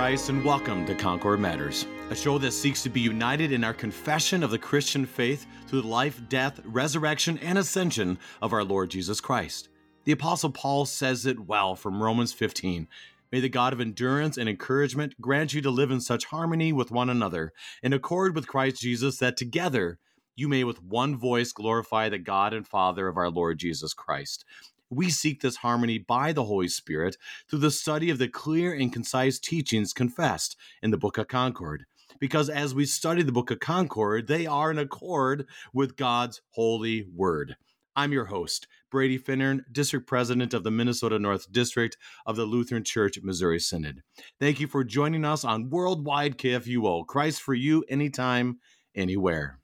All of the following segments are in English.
And welcome to Concord Matters, a show that seeks to be united in our confession of the Christian faith through the life, death, resurrection, and ascension of our Lord Jesus Christ. The Apostle Paul says it well from Romans 15. May the God of endurance and encouragement grant you to live in such harmony with one another, in accord with Christ Jesus, that together you may with one voice glorify the God and Father of our Lord Jesus Christ. We seek this harmony by the Holy Spirit through the study of the clear and concise teachings confessed in the Book of Concord. Because as we study the Book of Concord, they are in accord with God's holy word. I'm your host, Brady Finnern, District President of the Minnesota North District of the Lutheran Church Missouri Synod. Thank you for joining us on Worldwide KFUO, Christ for you, anytime, anywhere.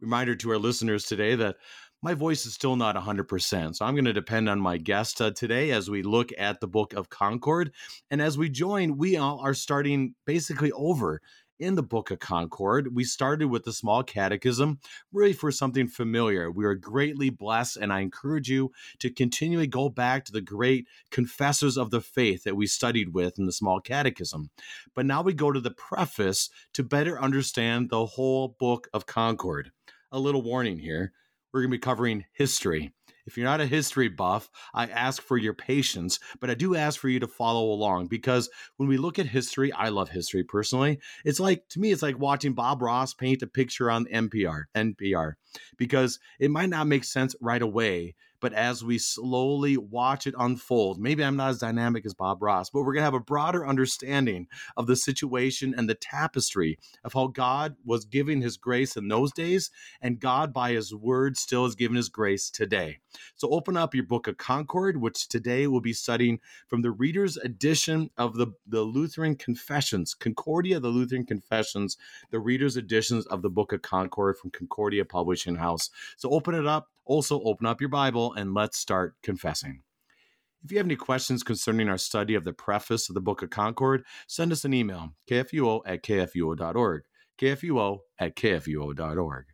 Reminder to our listeners today that my voice is still not 100%. So I'm going to depend on my guest uh, today as we look at the book of Concord. And as we join, we all are starting basically over in the book of Concord. We started with the small catechism, really for something familiar. We are greatly blessed, and I encourage you to continually go back to the great confessors of the faith that we studied with in the small catechism. But now we go to the preface to better understand the whole book of Concord. A little warning here we're going to be covering history. If you're not a history buff, I ask for your patience, but I do ask for you to follow along because when we look at history, I love history personally. It's like, to me, it's like watching Bob Ross paint a picture on NPR, NPR, because it might not make sense right away, but as we slowly watch it unfold, maybe I'm not as dynamic as Bob Ross, but we're going to have a broader understanding of the situation and the tapestry of how God was giving his grace in those days, and God, by his word, still is giving his grace today. So open up your book of Concord, which today we'll be studying from the reader's edition of the, the Lutheran Confessions, Concordia, the Lutheran Confessions, the reader's editions of the book of Concord from Concordia Publishing House. So open it up. Also, open up your Bible and let's start confessing. If you have any questions concerning our study of the preface of the Book of Concord, send us an email, kfuo at kfuo.org, kfuo at kfuo.org.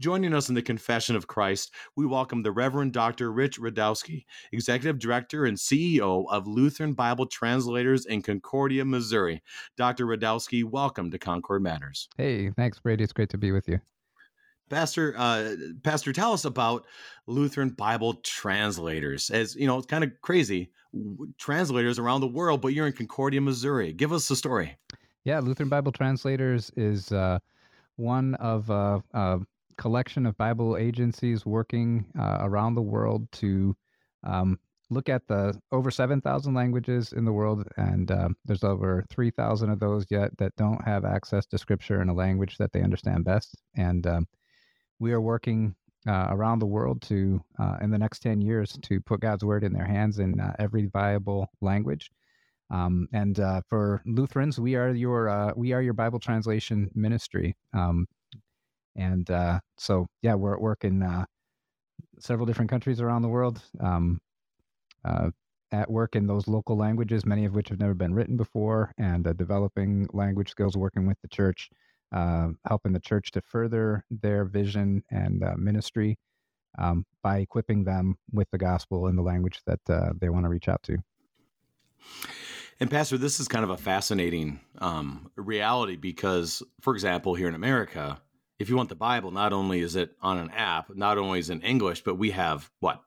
Joining us in the Confession of Christ, we welcome the Reverend Dr. Rich Rudowske, Executive Director and CEO of Lutheran Bible Translators in Concordia, Missouri. Dr. Rudowske, welcome to Concord Matters. Hey, thanks, Brady. It's great to be with you. Pastor, uh, Pastor, tell us about Lutheran Bible translators. As you know, it's kind of crazy translators around the world, but you're in Concordia, Missouri. Give us the story. Yeah, Lutheran Bible Translators is uh, one of uh, a collection of Bible agencies working uh, around the world to um, look at the over 7,000 languages in the world, and uh, there's over 3,000 of those yet that don't have access to Scripture in a language that they understand best. And um, we are working uh, around the world to, uh, in the next 10 years, to put God's word in their hands in uh, every viable language. Um, and uh, for Lutherans, we are your uh, we are your Bible translation ministry. Um, and uh, so, yeah, we're at work in several different countries around the world. Um, at work in those local languages, many of which have never been written before, and developing language skills, working with the church uh, helping the church to further their vision and uh, ministry um, by equipping them with the gospel in the language that uh, they want to reach out to. And Pastor, this is kind of a fascinating um, reality because, for example, here in America, if you want the Bible, not only is it on an app, not only is it in English, but we have what,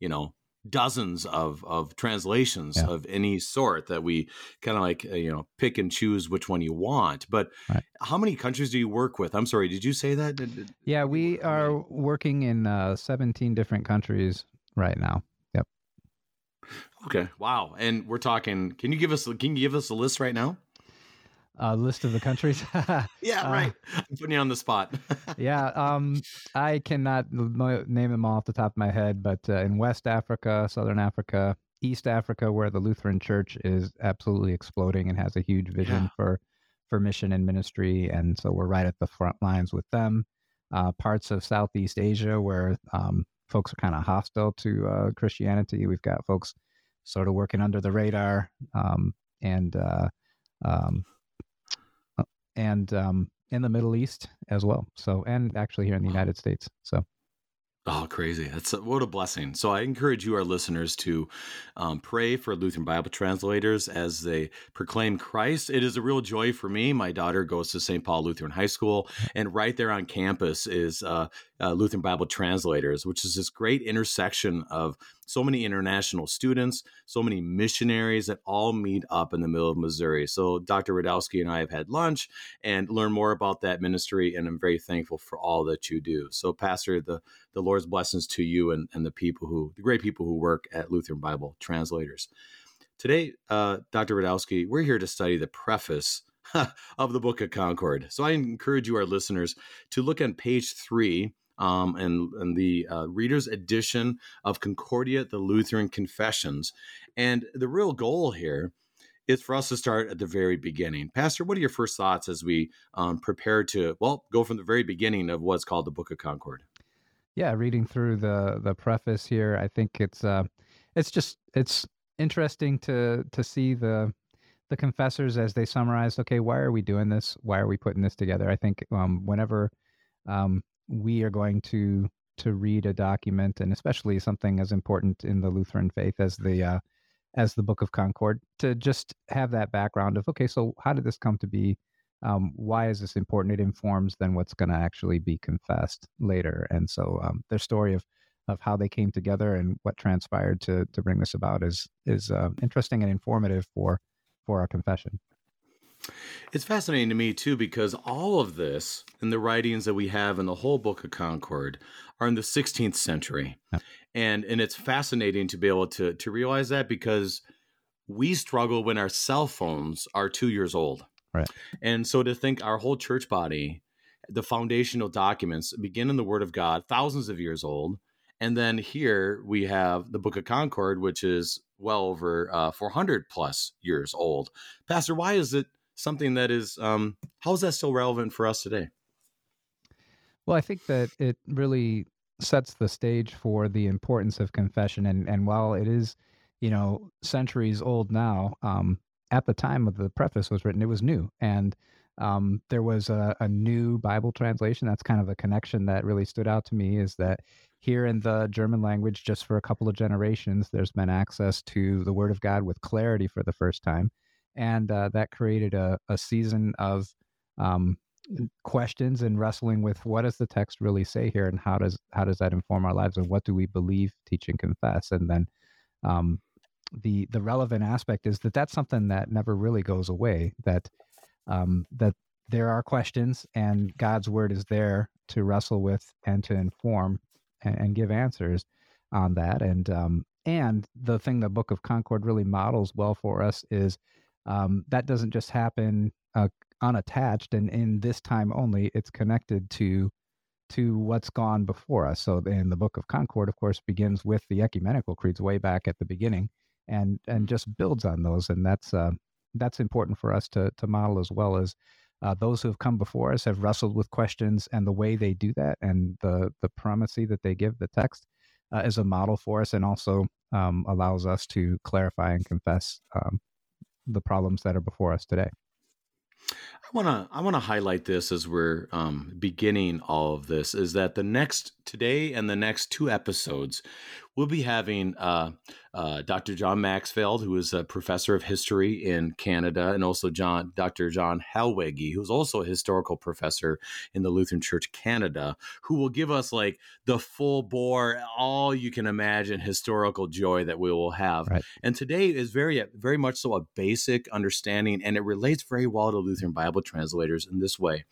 you know, dozens of of translations yeah. of any sort that we kind of like uh, you know pick and choose which one you want but right. how many countries do you work with? I'm sorry did you say that? Yeah we are working in uh, 17 different countries right now. Yep. Okay wow and we're talking can you give us can you give us a list right now uh, list of the countries. yeah, uh, right. Uh, I'm putting you on the spot. yeah, um, I cannot name them all off the top of my head, but uh, in West Africa, Southern Africa, East Africa, where the Lutheran Church is absolutely exploding and has a huge vision yeah. for for mission and ministry, and so we're right at the front lines with them. Uh, parts of Southeast Asia, where um, folks are kind of hostile to uh, Christianity, we've got folks sort of working under the radar, um, and um, and um, in the Middle East as well. So, and actually here in the United States. So, Oh, crazy. That's a, what a blessing. So I encourage you, our listeners, to um, pray for Lutheran Bible translators as they proclaim Christ. It is a real joy for me. My daughter goes to St. Paul Lutheran High School, and right there on campus is uh, uh, Lutheran Bible translators, which is this great intersection of so many international students, so many missionaries that all meet up in the middle of Missouri. So Dr. Rudowske and I have had lunch and learned more about that ministry, and I'm very thankful for all that you do. So, Pastor, the, the Lord's blessings to you and, and the people who, the great people who work at Lutheran Bible translators. Today, uh, Dr. Rudowske, we're here to study the preface of the Book of Concord. So I encourage you, our listeners, to look on page three um, and, and the uh, reader's edition of Concordia, the Lutheran Confessions. And the real goal here is for us to start at the very beginning. Pastor, what are your first thoughts as we um, prepare to, well, go from the very beginning of what's called the Book of Concord? Yeah, reading through the the preface here, I think it's uh, it's just it's interesting to to see the the confessors as they summarize. Okay, why are we doing this? Why are we putting this together? I think um, whenever um, we are going to to read a document, and especially something as important in the Lutheran faith as the uh, as the Book of Concord, to just have that background of okay, so how did this come to be? Um, why is this important? It informs then what's going to actually be confessed later, and so um, their story of of how they came together and what transpired to to bring this about is is uh, interesting and informative for for our confession. It's fascinating to me too because all of this and the writings that we have in the whole Book of Concord are in the 16th century, and and it's fascinating to be able to to realize that because we struggle when our cell phones are two years old, right? And so to think our whole church body, the foundational documents begin in the Word of God, thousands of years old, and then here we have the Book of Concord, which is well over uh, 400 plus years old. Pastor, why is it? Something that is um, how is that still relevant for us today? Well, I think that it really sets the stage for the importance of confession, and and while it is, you know, centuries old now, um, at the time of the preface was written, it was new, and um, there was a, a, new Bible translation. That's kind of a connection that really stood out to me. Is that here in the German language, just for a couple of generations, there's been access to the Word of God with clarity for the first time and uh, that created a, a season of um, questions and wrestling with what does the text really say here, and how does how does that inform our lives, and what do we believe, teach, and confess, and then um, the the relevant aspect is that that's something that never really goes away. That um, that there are questions, and God's word is there to wrestle with and to inform and, and give answers on that. And um, and the thing the Book of Concord really models well for us is um, that doesn't just happen uh, unattached and in this time only it's connected to to what's gone before us. So in the book of concord of course begins with the ecumenical creeds way back at the beginning and and just builds on those and that's uh, that's important for us to to model as well as uh, those who have come before us have wrestled with questions and the way they do that and the the primacy that they give the text uh, is a model for us and also um, allows us to clarify and confess um, the problems that are before us today. I want to I want to highlight this as we're um, beginning all of this is that the next today and the next two episodes we'll be having uh, uh, Dr. John Maxfield, who is a professor of history in Canada, and also John Dr. John Hellwege, who's also a historical professor in the Lutheran Church Canada, who will give us like the full bore, all you can imagine historical joy that we will have. Right. And today is very, very much so a basic understanding, and it relates very well to Lutheran Bible translators in this way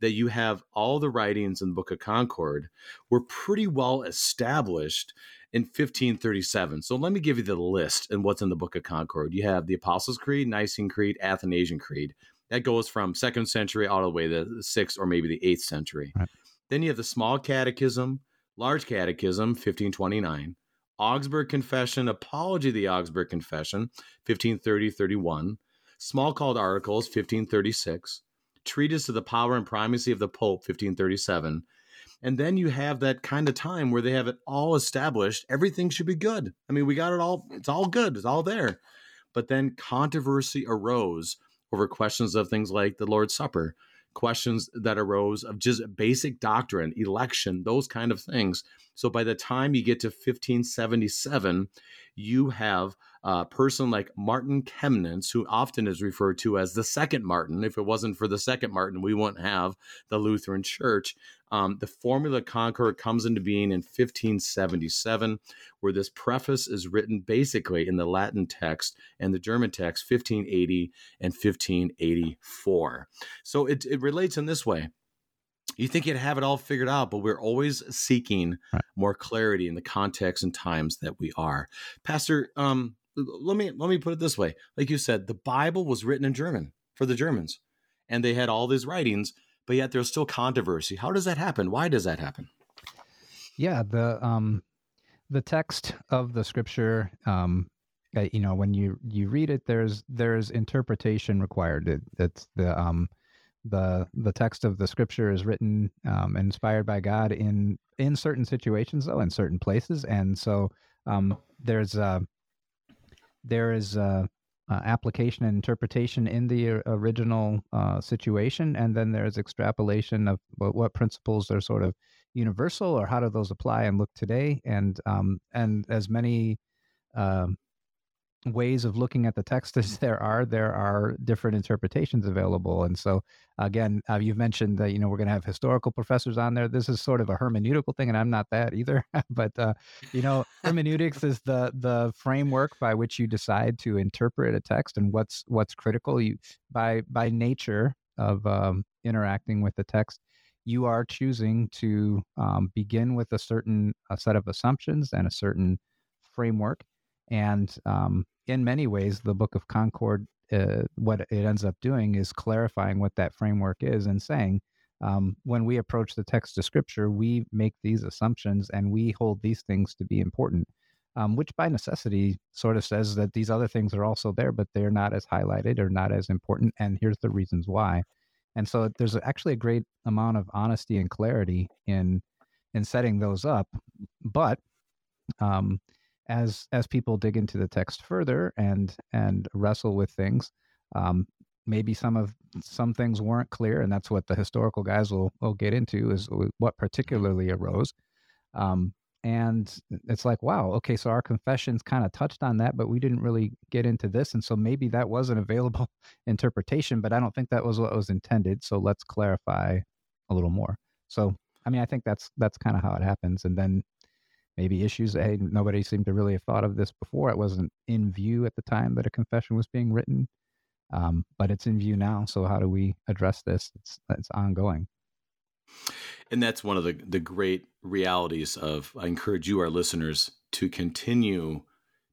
that you have all the writings in the Book of Concord were pretty well established in 1537. So let me give you the list and what's in the Book of Concord. You have the Apostles' Creed, Nicene Creed, Athanasian Creed. That goes from second century all the way to the sixth or maybe the eighth century. Right. Then you have the Small Catechism, Large Catechism, 1529. Augsburg Confession, Apology of the Augsburg Confession, 1530 31. Smalcald Articles, 1536. Treatise of the Power and Primacy of the Pope, 1537. And then you have that kind of time where they have it all established. Everything should be good. I mean, we got it all, it's all good, it's all there. But then controversy arose over questions of things like the Lord's Supper, questions that arose of just basic doctrine, election, those kind of things. So by the time you get to 1577, you have a person like Martin Chemnitz, who often is referred to as the second Martin. If it wasn't for the second Martin, we wouldn't have the Lutheran Church. Um, the Formula Concord comes into being in 1577, where this preface is written basically in the Latin text and the German text 1580 and 1584. So it, it relates in this way you think you'd have it all figured out, but we're always seeking more clarity in the context and times that we are. Pastor, um, let me let me put it this way: like you said, the Bible was written in German for the Germans, and they had all these writings, but yet there's still controversy. How does that happen? Why does that happen? Yeah, the um, the text of the Scripture, um, uh, you know, when you you read it, there's there's interpretation required. It, it's the um the the text of the scripture is written um, inspired by God in in certain situations though in certain places and so um, there's a there is application and interpretation in the original uh, situation and then there's extrapolation of what, what, principles are sort of universal or how do those apply and look today? And um, and as many um, ways of looking at the text as there are there are different interpretations available. And so again uh, you've mentioned that you know we're going to have historical professors on there. This is sort of a hermeneutical thing and i'm not that either. But uh, you know hermeneutics is the the framework by which you decide to interpret a text and what's what's critical. You by by nature of um, interacting with the text you are choosing to um, begin with a certain a set of assumptions and a certain framework. And um, in many ways, the Book of Concord, uh, what it ends up doing is clarifying what that framework is and saying, um, when we approach the text of Scripture, we make these assumptions and we hold these things to be important, um, which by necessity sort of says that these other things are also there, but they're not as highlighted or not as important. And here's the reasons why. And so there's actually a great amount of honesty and clarity in in setting those up, but um, as as people dig into the text further and and wrestle with things um, maybe some of some things weren't clear and that's what the historical guys will will get into is what particularly arose. Um, and it's like wow okay so our confessions kind of touched on that but we didn't really get into this and so maybe that was an available interpretation but i don't think that was what was intended so let's clarify a little more. So i mean i think that's that's kind of how it happens and then maybe issues that hey, nobody seemed to really have thought of this before. It wasn't in view at the time that a confession was being written, um, but it's in view now. So how do we address this? It's it's ongoing. And that's one of the the great realities of. I encourage you, our listeners, to continue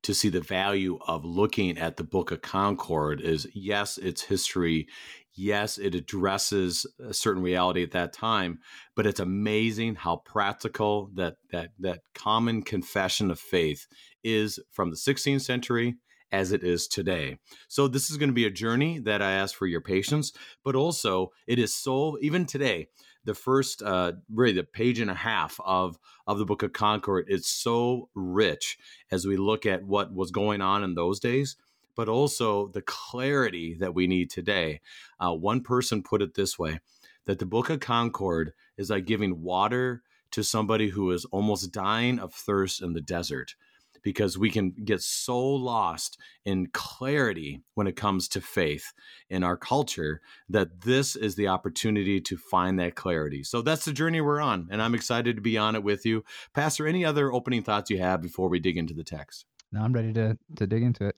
to see the value of looking at the Book of Concord. Is yes, it's history yes, it addresses a certain reality at that time, but it's amazing how practical that that that common confession of faith is from the 16th century as it is today. So this is going to be a journey that I ask for your patience, but also it is so even today the first uh really the page and a half of of the book of concord is so rich as we look at what was going on in those days but also the clarity that we need today. Uh, one person put it this way that the Book of Concord is like giving water to somebody who is almost dying of thirst in the desert because we can get so lost in clarity when it comes to faith in our culture that this is the opportunity to find that clarity. So that's the journey we're on, and I'm excited to be on it with you. Pastor, any other opening thoughts you have before we dig into the text? No, I'm ready to, to dig into it.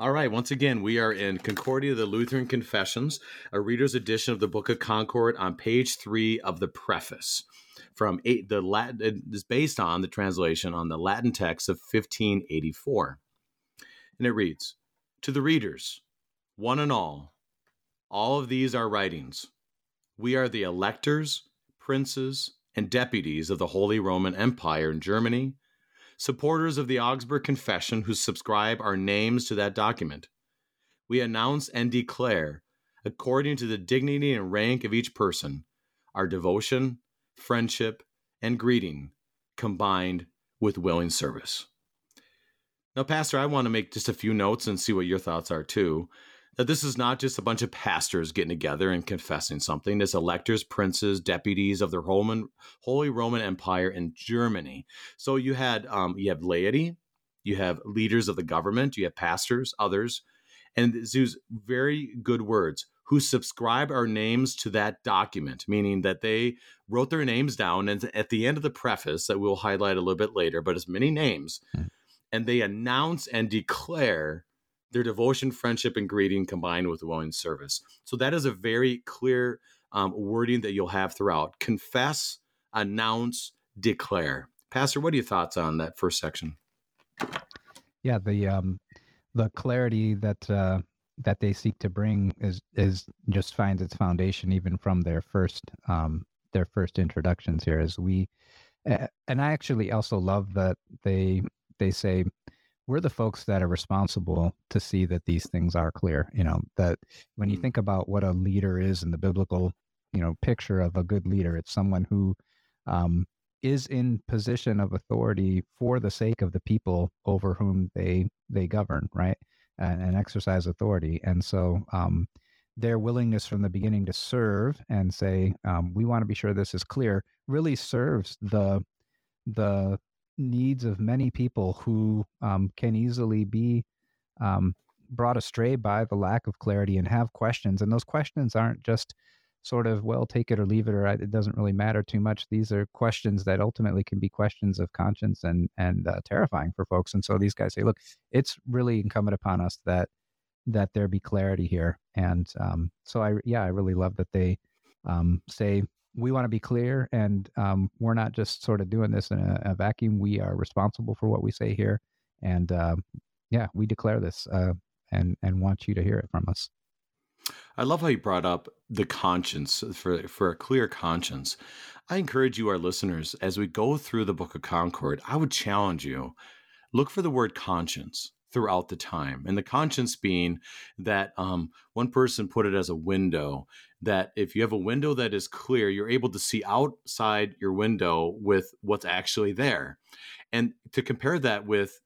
All right, once again, we are in Concordia, the Lutheran Confessions, a reader's edition of the Book of Concord on page three of the preface. From eight, the Latin it is based on the translation on the Latin text of 1584. And it reads To the readers, one and all, all of these are writings. We are the electors, princes, and deputies of the Holy Roman Empire in Germany supporters of the Augsburg Confession who subscribe our names to that document. We announce and declare, according to the dignity and rank of each person, our devotion, friendship, and greeting combined with willing service. Now, Pastor, I want to make just a few notes and see what your thoughts are too. That this is not just a bunch of pastors getting together and confessing something. It's electors, princes, deputies of the Roman Holy Roman Empire in Germany. So you had um, you have laity, you have leaders of the government, you have pastors, others, and these very good words who subscribe our names to that document, meaning that they wrote their names down. And at the end of the preface, that we'll highlight a little bit later, but as many names, mm. and they announce and declare their devotion, friendship, and greeting combined with willing service. So that is a very clear um, wording that you'll have throughout confess, announce, declare. Pastor, what are your thoughts on that first section? Yeah, the um, the clarity that uh, that they seek to bring is is just finds its foundation even from their first um, their first introductions here as we and I actually also love that they they say we're the folks that are responsible to see that these things are clear you know that when you mm. think about what a leader is in the biblical you know picture of a good leader it's someone who um, is in position of authority for the sake of the people over whom they they govern right and, and exercise authority. And so um, their willingness from the beginning to serve and say, um, we want to be sure this is clear, really serves the the needs of many people who um, can easily be um, brought astray by the lack of clarity and have questions. And those questions aren't just sort of well take it or leave it or it doesn't really matter too much. These are questions that ultimately can be questions of conscience and and uh, terrifying for folks. And so these guys say look it's really incumbent upon us that that there be clarity here. And um, so i yeah i really love that they um, say we want to be clear and um, we're not just sort of doing this in a, a, vacuum. We are responsible for what we say here and uh, yeah we declare this uh, and and want you to hear it from us. I love how you brought up the conscience for for a clear conscience. I encourage you, our listeners, as we go through the Book of Concord, I would challenge you look for the word conscience throughout the time, and the conscience being that um, one person put it as a window. That if you have a window that is clear, you're able to see outside your window with what's actually there, and to compare that with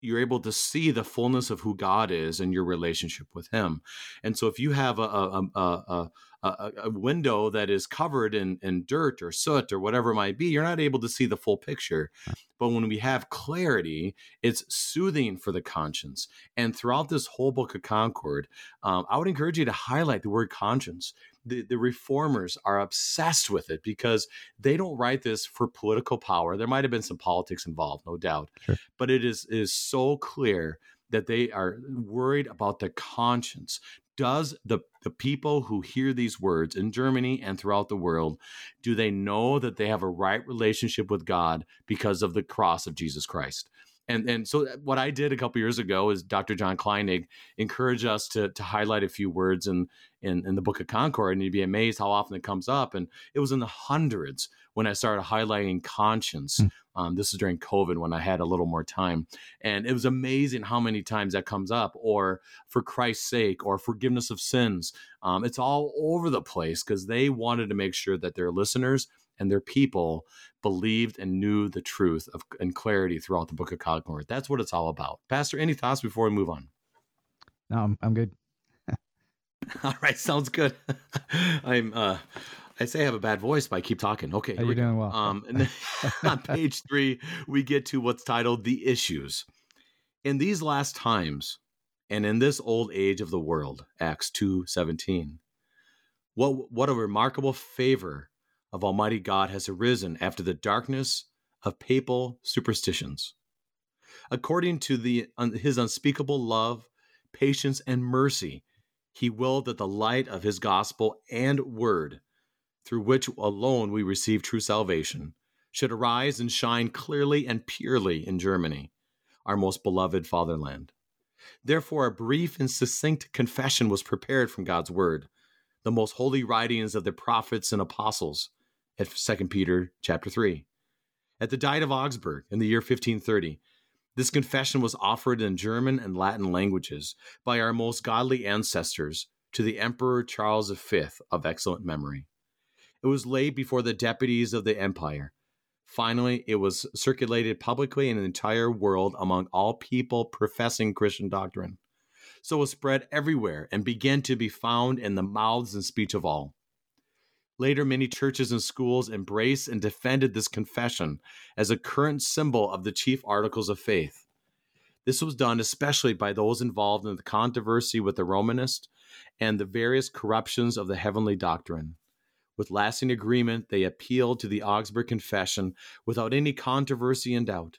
you're able to see the fullness of who God is and your relationship with Him. And so, if you have a a, a, a, a window that is covered in, in dirt or soot or whatever it might be, you're not able to see the full picture. But when we have clarity, it's soothing for the conscience. And throughout this whole book of Concord, um, I would encourage you to highlight the word conscience the, the reformers are obsessed with it because they don't write this for political power. There might have been some politics involved, no doubt, sure. but it is is so clear that they are worried about the conscience. Does the, the people who hear these words in Germany and throughout the world, do they know that they have a right relationship with God because of the cross of Jesus Christ? And and so what I did a couple years ago is Dr. John Kleinig encouraged us to to highlight a few words in in, in the Book of Concord, and you'd be amazed how often it comes up. And it was in the hundreds when I started highlighting conscience. Mm. Um, this is during COVID when I had a little more time, and it was amazing how many times that comes up. Or for Christ's sake, or forgiveness of sins. Um, it's all over the place because they wanted to make sure that their listeners and their people believed and knew the truth of and clarity throughout the book of Concord. That's what it's all about. Pastor, any thoughts before we move on? No, I'm, I'm good. all right, sounds good. I'm uh I say I have a bad voice, but I keep talking. Okay, you're doing well. Um, and on page three, we get to what's titled "The Issues." In these last times, and in this old age of the world, Acts two seventeen. What what a remarkable favor of Almighty God has arisen after the darkness of papal superstitions. According to the, his unspeakable love, patience, and mercy, he willed that the light of his gospel and word, through which alone we receive true salvation, should arise and shine clearly and purely in Germany, our most beloved fatherland. Therefore, a brief and succinct confession was prepared from God's word, the most holy writings of the prophets and apostles, at 2 Peter chapter 3. At the Diet of Augsburg in the year 1530, this confession was offered in German and Latin languages by our most godly ancestors to the Emperor Charles V of excellent memory. It was laid before the deputies of the empire. Finally, it was circulated publicly in the entire world among all people professing Christian doctrine. So it spread everywhere and began to be found in the mouths and speech of all. Later, many churches and schools embraced and defended this confession as a current symbol of the chief articles of faith. This was done especially by those involved in the controversy with the Romanists and the various corruptions of the heavenly doctrine. With lasting agreement, they appealed to the Augsburg Confession without any controversy and doubt.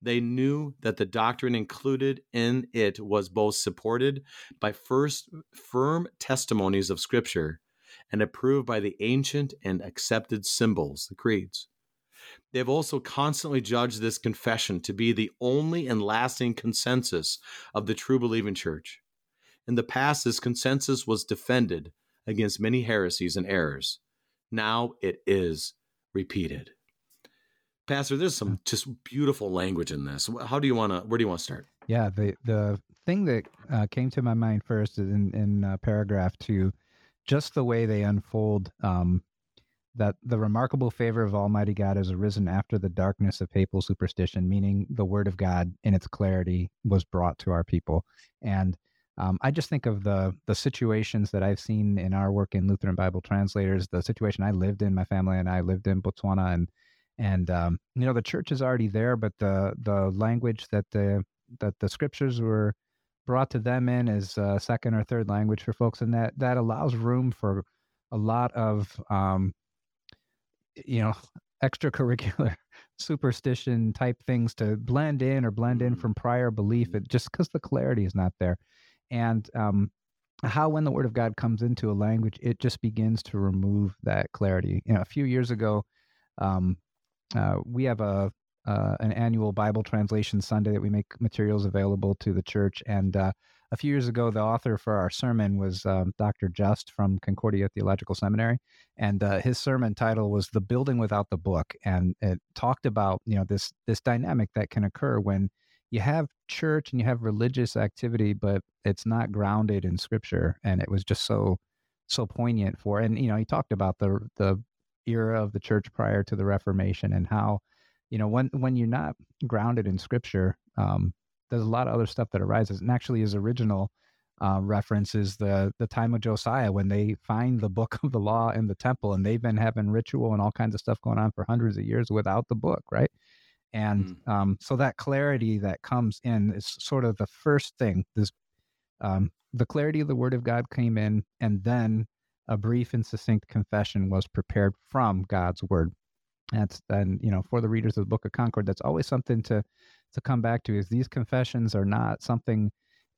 They knew that the doctrine included in it was both supported by first firm testimonies of Scripture and approved by the ancient and accepted symbols, the creeds. They have also constantly judged this confession to be the only and lasting consensus of the true believing church. In the past, this consensus was defended against many heresies and errors. Now it is repeated. Pastor, there's some just beautiful language in this. How do you want to? Where do you want to start? Yeah, the the thing that uh, came to my mind first is in in uh, paragraph two, just the way they unfold. Um, that the remarkable favor of Almighty God has arisen after the darkness of papal superstition, meaning the Word of God in its clarity was brought to our people, and um, I just think of the the situations that I've seen in our work in Lutheran Bible translators. The situation I lived in, my family and I lived in Botswana, and and um, you know the church is already there, but the the language that the that the scriptures were brought to them in is a second or third language for folks, and that that allows room for a lot of um, you know extracurricular superstition type things to blend in or blend in mm-hmm. from prior belief it, just because the clarity is not there and um, how when the word of god comes into a language it just begins to remove that clarity. You know a few years ago um, uh, we have a uh, an annual bible translation sunday that we make materials available to the church and uh, a few years ago the author for our sermon was um, dr just from concordia theological seminary and uh, his sermon title was the building without the book and it talked about you know this this dynamic that can occur when you have church and you have religious activity, but it's not grounded in scripture. And it was just so so poignant for and you know, he talked about the the era of the church prior to the Reformation and how, you know, when when you're not grounded in scripture, um, there's a lot of other stuff that arises. And actually his original uh, references the the time of Josiah when they find the book of the law in the temple and they've been having ritual and all kinds of stuff going on for hundreds of years without the book, right? And mm. um, so that clarity that comes in is sort of the first thing this um, the clarity of the word of god came in and then a brief and succinct confession was prepared from god's word. That's then you know for the readers of the book of concord that's always something to to come back to is these confessions are not something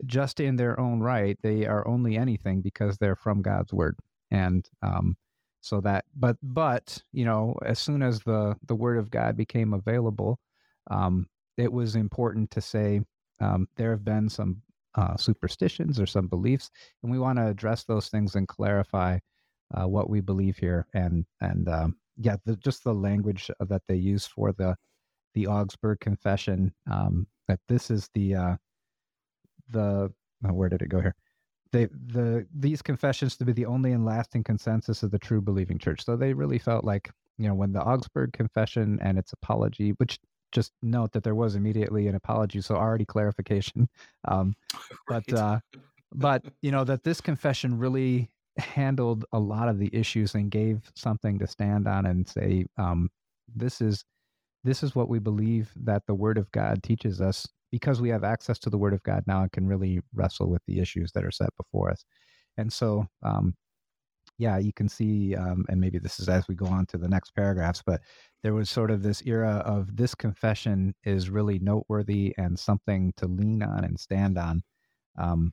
just in their own right. They are only anything because they're from god's word. And um, so that but but you know as soon as the the word of god became available um, it was important to say um, there have been some uh, superstitions or some beliefs, and we want to address those things and clarify uh, what we believe here. And and um, yeah, the, just the language that they use for the the Augsburg Confession. Um, that this is the uh, the oh, where did it go here? They the these confessions to be the only and lasting consensus of the true believing church. So they really felt like you know when the Augsburg Confession and its apology, which just note that there was immediately an apology, so already clarification. Um, right. But uh, but you know that this confession really handled a lot of the issues and gave something to stand on and say um, this is this is what we believe that the Word of God teaches us because we have access to the Word of God now and can really wrestle with the issues that are set before us. And so um, yeah, you can see, um, and maybe this is as we go on to the next paragraphs, but there was sort of this era of this confession is really noteworthy and something to lean on and stand on. Um,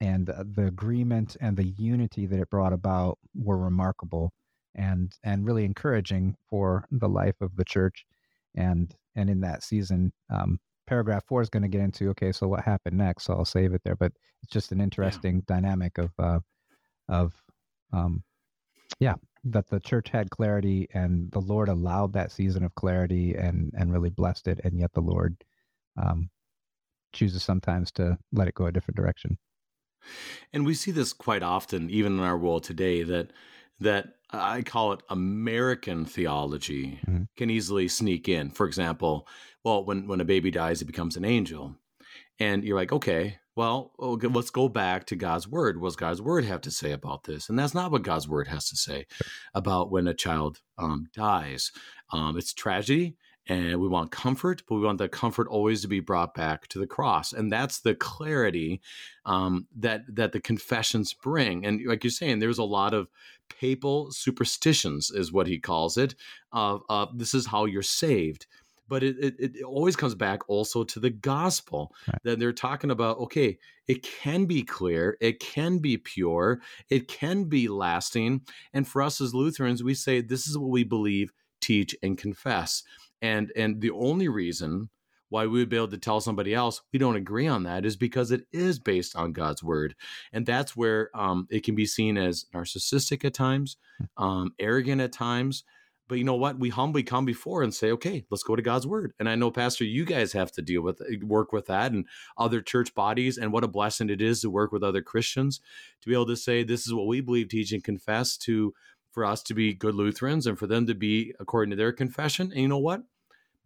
and uh, the agreement and the unity that it brought about were remarkable and and really encouraging for the life of the church and and in that season um, paragraph four is going to get into okay so what happened next so i'll save it there but it's just an interesting yeah. dynamic of uh, of um, yeah, that the church had clarity and the Lord allowed that season of clarity and and really blessed it, and yet the Lord um, chooses sometimes to let it go a different direction. And we see this quite often, even in our world today, that that I call it American theology mm-hmm. can easily sneak in. For example, well, when when a baby dies, it becomes an angel, and you're like, okay, well, okay, let's go back to God's word. What does God's word have to say about this? And that's not what God's word has to say about when a child um, dies. Um, it's tragedy, and we want comfort, but we want that comfort always to be brought back to the cross, and that's the clarity um, that that the confessions bring. And like you're saying, there's a lot of papal superstitions, is what he calls it. Of uh, this is how you're saved but it, it, it, always comes back also to the gospel right. that they're talking about okay it can be clear it can be pure it can be lasting and for us as lutherans we say this is what we believe teach and confess and and the only reason why we would be able to tell somebody else we don't agree on that is because it is based on God's word, and that's where um, it can be seen as narcissistic at times, hmm. um, arrogant at times, but you know what? We humbly come before and say, okay, let's go to God's word. And I know, Pastor, you guys have to deal with eh, work with that and other church bodies. And what a blessing it is to work with other Christians to be able to say, this is what we believe, teach, and confess to for us to be good Lutherans and for them to be according to their confession. And you know what?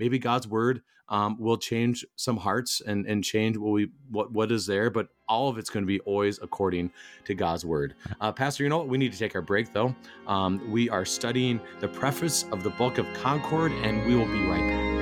Maybe God's word um, will change some hearts and and change what we what what is there, but all of it's going to be always according to God's word. Uh, Pastor, you know what? We need to take our break though. Um, we are studying the preface of the Book of Concord, and we will be right back.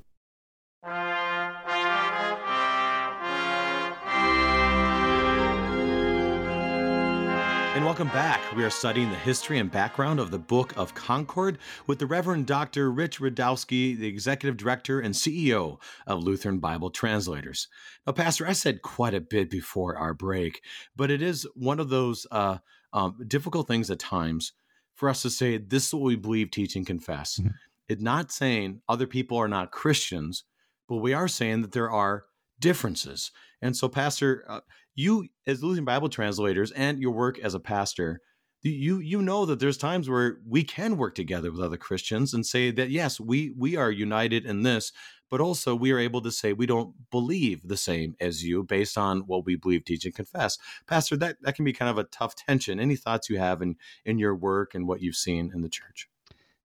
Welcome back. We are studying the history and background of the Book of Concord with the Reverend Dr. Rich Rudowske, the Executive Director and CEO of Lutheran Bible Translators. Now, Pastor, I said quite a bit before our break, but it is one of those uh, um, difficult things at times for us to say, this is what we believe, teach, and confess. Mm-hmm. It's not saying other people are not Christians, but we are saying that there are differences. And so, Pastor, uh, you as Lutheran Bible translators and your work as a pastor, you you know that there's times where we can work together with other Christians and say that yes, we we are united in this, but also we are able to say we don't believe the same as you based on what we believe, teach, and confess. Pastor, that that can be kind of a tough tension. Any thoughts you have in in your work and what you've seen in the church?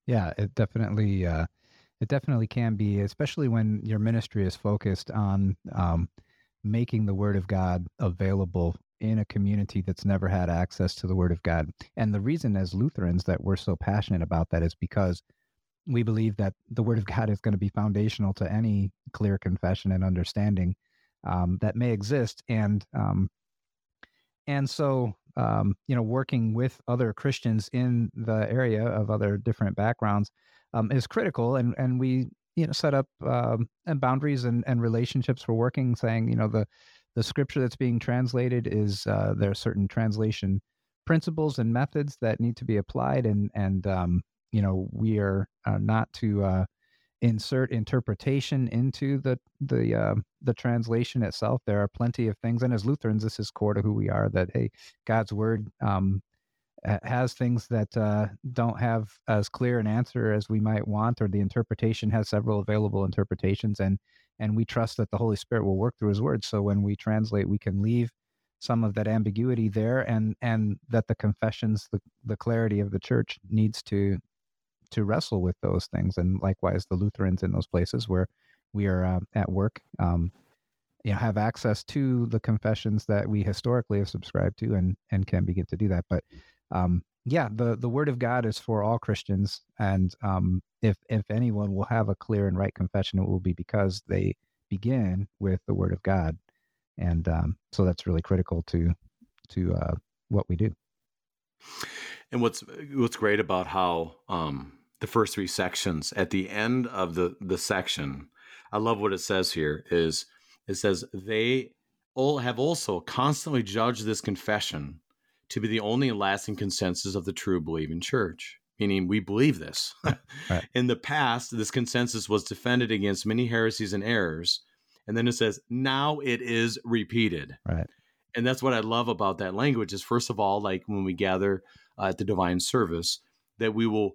Yeah, it definitely uh, it definitely can be, especially when your ministry is focused on um, making the Word of God available in a community that's never had access to the Word of God. And the reason, as Lutherans, that we're so passionate about that is because we believe that the Word of God is going to be foundational to any clear confession and understanding um, that may exist. And um, and so, um, you know, working with other Christians in the area of other different backgrounds um, is critical. And and we you know set up um, and boundaries and, and relationships for working saying you know the the scripture that's being translated is uh, there are certain translation principles and methods that need to be applied and and um, you know we are uh, not to uh, insert interpretation into the the uh, the translation itself. There are plenty of things and as lutherans this is core to who we are that hey god's word um, has things that uh, don't have as clear an answer as we might want, or the interpretation has several available interpretations, and and we trust that the Holy Spirit will work through His Word. So when we translate, we can leave some of that ambiguity there, and and that the confessions, the the clarity of the Church needs to to wrestle with those things, and likewise the Lutherans in those places where we are uh, at work. Um, you know, have access to the confessions that we historically have subscribed to and and can begin to do that but um, yeah, the the word of God is for all Christians, and um, if if anyone will have a clear and right confession, it will be because they begin with the word of God, and um, so that's really critical to to uh, what we do. And what's what's great about how um, the first three sections at the end of the the section, I love what it says here is it says they all have also constantly judged this confession to be the only lasting consensus of the true believing church meaning we believe this. right. In the past, this consensus was defended against many heresies and errors. And then it says, now it is repeated. Right. And that's what I love about that language is first of all, like when we gather uh, at the divine service, that we will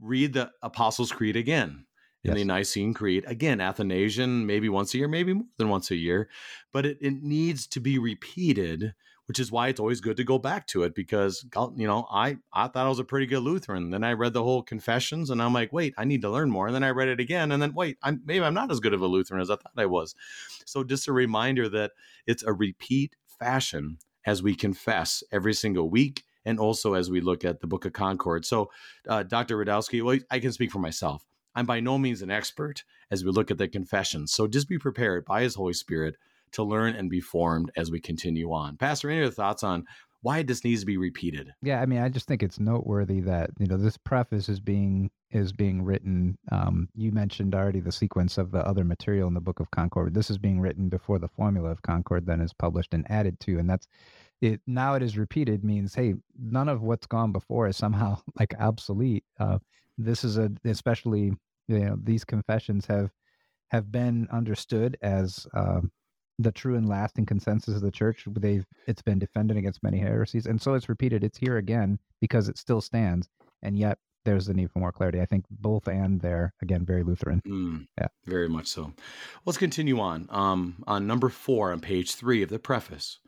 read the Apostles' Creed again in yes. the Nicene Creed. Again, Athanasian, maybe once a year, maybe more than once a year, but it, it needs to be repeated, which is why it's always good to go back to it because, you know, I, I thought I was a pretty good Lutheran. Then I read the whole confessions and I'm like, wait, I need to learn more. And then I read it again and then, wait, I'm, maybe I'm not as good of a Lutheran as I thought I was. So just a reminder that it's a repeat fashion as we confess every single week and also as we look at the Book of Concord. So, uh, Dr. Rudowske, well, I can speak for myself. I'm by no means an expert as we look at the confessions. So just be prepared by His Holy Spirit to learn and be formed as we continue on. Pastor, any other thoughts on why this needs to be repeated? Yeah, I mean, I just think it's noteworthy that you know this preface is being is being written. Um, you mentioned already the sequence of the other material in the Book of Concord. This is being written before the formula of Concord then is published and added to, and that's it. Now it is repeated means hey, none of what's gone before is somehow like obsolete. Uh, this is a especially you know these confessions have have been understood as uh, the true and lasting consensus of the church. They've it's been defended against many heresies, and so it's repeated. It's here again because it still stands, and yet there's the need for more clarity. I think both and there again very Lutheran. Mm, yeah, very much so. Let's continue on. Um, on number four on page three of the preface,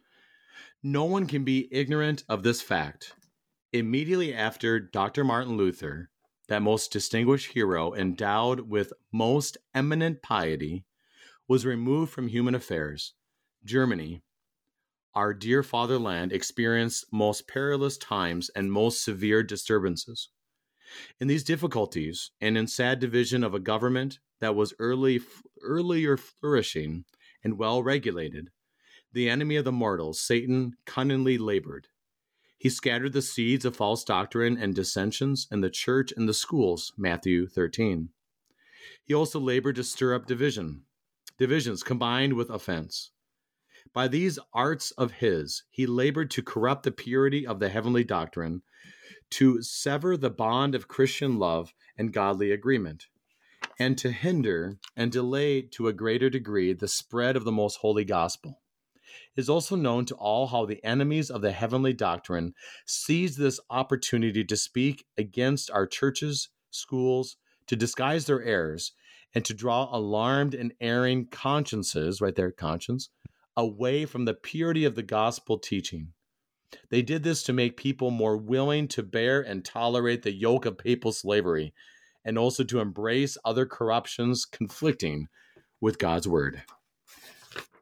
no one can be ignorant of this fact. Immediately after Dr. Martin Luther that most distinguished hero, endowed with most eminent piety, was removed from human affairs. Germany, our dear fatherland, experienced most perilous times and most severe disturbances. In these difficulties, and in sad division of a government that was early, earlier flourishing and well regulated, the enemy of the mortals, Satan, cunningly labored. He scattered the seeds of false doctrine and dissensions in the church and the schools, Matthew 13. He also labored to stir up division, divisions combined with offense. By these arts of his, he labored to corrupt the purity of the heavenly doctrine, to sever the bond of Christian love and godly agreement, and to hinder and delay to a greater degree the spread of the most holy gospel is also known to all how the enemies of the heavenly doctrine seize this opportunity to speak against our churches, schools, to disguise their errors, and to draw alarmed and erring consciences, right there, conscience, away from the purity of the gospel teaching. They did this to make people more willing to bear and tolerate the yoke of papal slavery, and also to embrace other corruptions conflicting with God's word.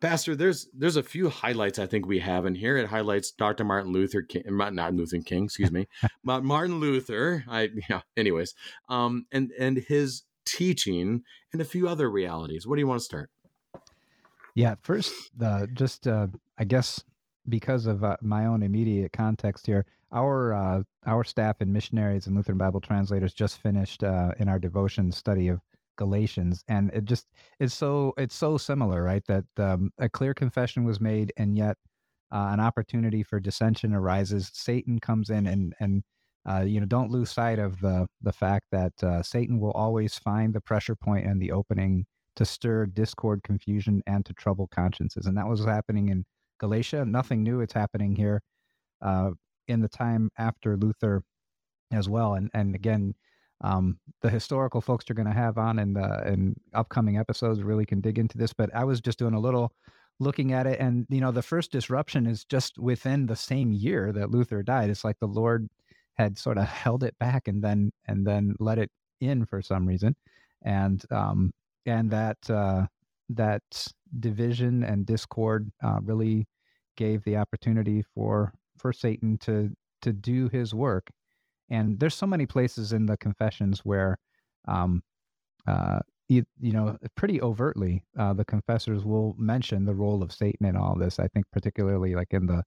Pastor, there's there's a few highlights I think we have in here. It highlights Dr. Martin Luther King, not Luther King, excuse me, Martin Luther. I yeah. Anyways, um, and and his teaching and a few other realities. What do you want to start? Yeah, first, uh, just uh, I guess because of uh, my own immediate context here, our uh, our staff and missionaries and Lutheran Bible translators just finished uh, in our devotion study of Galatians, and it just it's so it's so similar, right? That um, a clear confession was made, and yet uh, an opportunity for dissension arises. Satan comes in, and and uh, you know don't lose sight of the the fact that uh, Satan will always find the pressure point and the opening to stir discord, confusion, and to trouble consciences, and that was happening in Galatia. Nothing new. It's happening here uh, in the time after Luther as well, and and again um, the historical folks you're going to have on in the in upcoming episodes really can dig into this. But I was just doing a little looking at it, and you know, the first disruption is just within the same year that Luther died. It's like the Lord had sort of held it back and then and then let it in for some reason, and um, and that uh, that division and discord uh, really gave the opportunity for for Satan to to do his work. And there's so many places in the confessions where um, uh, you, you, know pretty overtly uh, the confessors will mention the role of satan in all this i think particularly like in the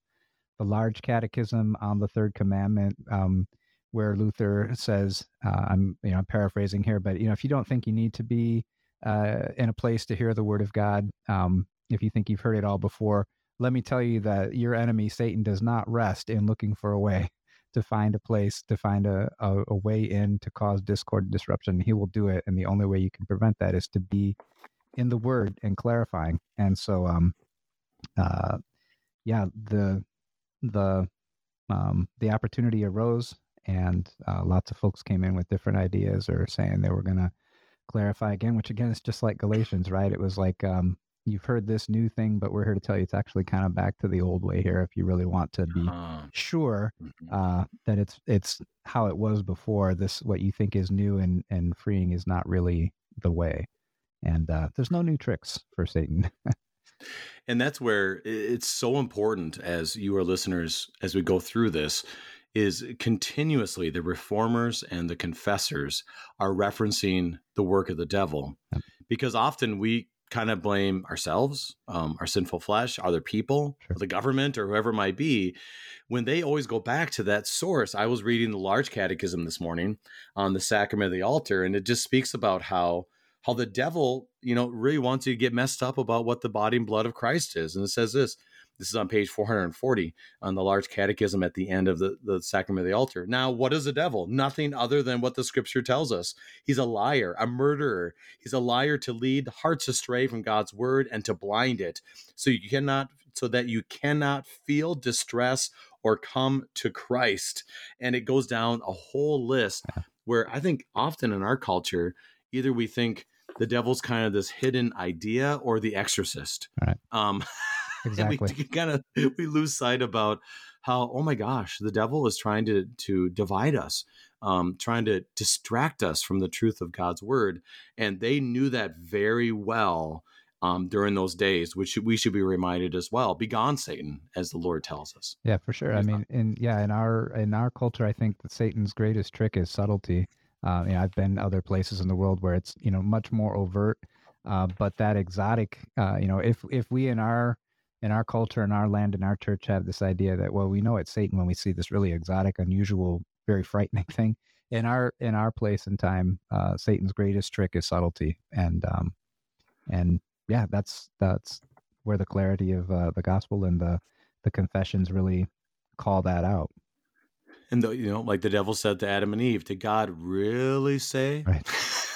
the large catechism on the third commandment um, where luther says uh, i'm you know i'm paraphrasing here but you know if you don't think you need to be uh, in a place to hear the word of god um, if you think you've heard it all before let me tell you that your enemy Satan does not rest in looking for a way to find a place, to find a, a, a way in to cause discord and disruption. He will do it, and the only way you can prevent that is to be in the Word and clarifying. And so, um, uh, yeah, the the um, the opportunity arose, and uh, lots of folks came in with different ideas or saying they were going to clarify again. Which again is just like Galatians, right? It was like um, you've heard this new thing, but we're here to tell you it's actually kind of back to the old way here. If you really want to be uh, sure mm-hmm. uh, that it's it's how it was before, this what you think is new and and freeing is not really the way. And uh, there's no new tricks for Satan. and that's where it's so important as you are listeners as we go through this is continuously the reformers and the confessors are referencing the work of the devil because often we kind of blame ourselves, um, our sinful flesh, other people, sure. the government, or whoever it might be, when they always go back to that source. I was reading the Large Catechism this morning on the sacrament of the altar, and it just speaks about how how the devil, you know, really wants you to get messed up about what the body and blood of Christ is. And it says this this is on page 440 on the large catechism at the end of the, the sacrament of the altar. Now, what is the devil? Nothing other than what the scripture tells us. He's a liar, a murderer. He's a liar to lead hearts astray from God's word and to blind it. So you cannot so that you cannot feel distress or come to Christ. And it goes down a whole list where I think often in our culture, either we think the devil's kind of this hidden idea or the exorcist. Right. Um, Exactly. we kind of we lose sight about how oh my gosh the devil is trying to to divide us um, trying to distract us from the truth of god's word and they knew that very well um, during those days which we should be reminded as well begone satan as the lord tells us yeah for sure i mean in yeah in our in our culture i think that satan's greatest trick is subtlety uh, i've been other places in the world where it's you know much more overt uh, but that exotic uh, you know if if we in our in our culture, in our land, in our church have this idea that well, we know it's Satan when we see this really exotic, unusual, very frightening thing. In our in our place and time, uh, Satan's greatest trick is subtlety, and um, and yeah, that's that's where the clarity of uh, the gospel and the the confessions really call that out. And the, you know, like the devil said to Adam and Eve, did God really say? Right.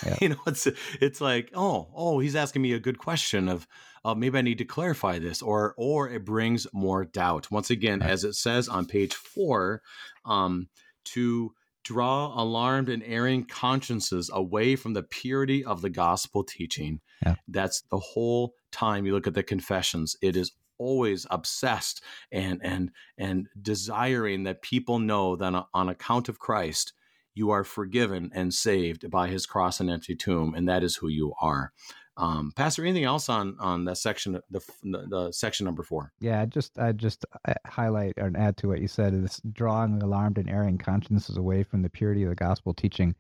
Yeah. you know, it's it's like, oh, oh, he's asking me a good question of, uh, maybe I need to clarify this, or or it brings more doubt. Once again, right. as it says on page four, um, to draw alarmed and erring consciences away from the purity of the gospel teaching. Yeah. That's the whole time you look at the confessions. It is always obsessed and and and desiring that people know that on account of Christ you are forgiven and saved by his cross and empty tomb and that is who you are. Um, pastor anything else on on that section the, the, the section number four? Yeah just i just uh, highlight and add to what you said this drawing alarmed and erring consciences away from the purity of the gospel teaching.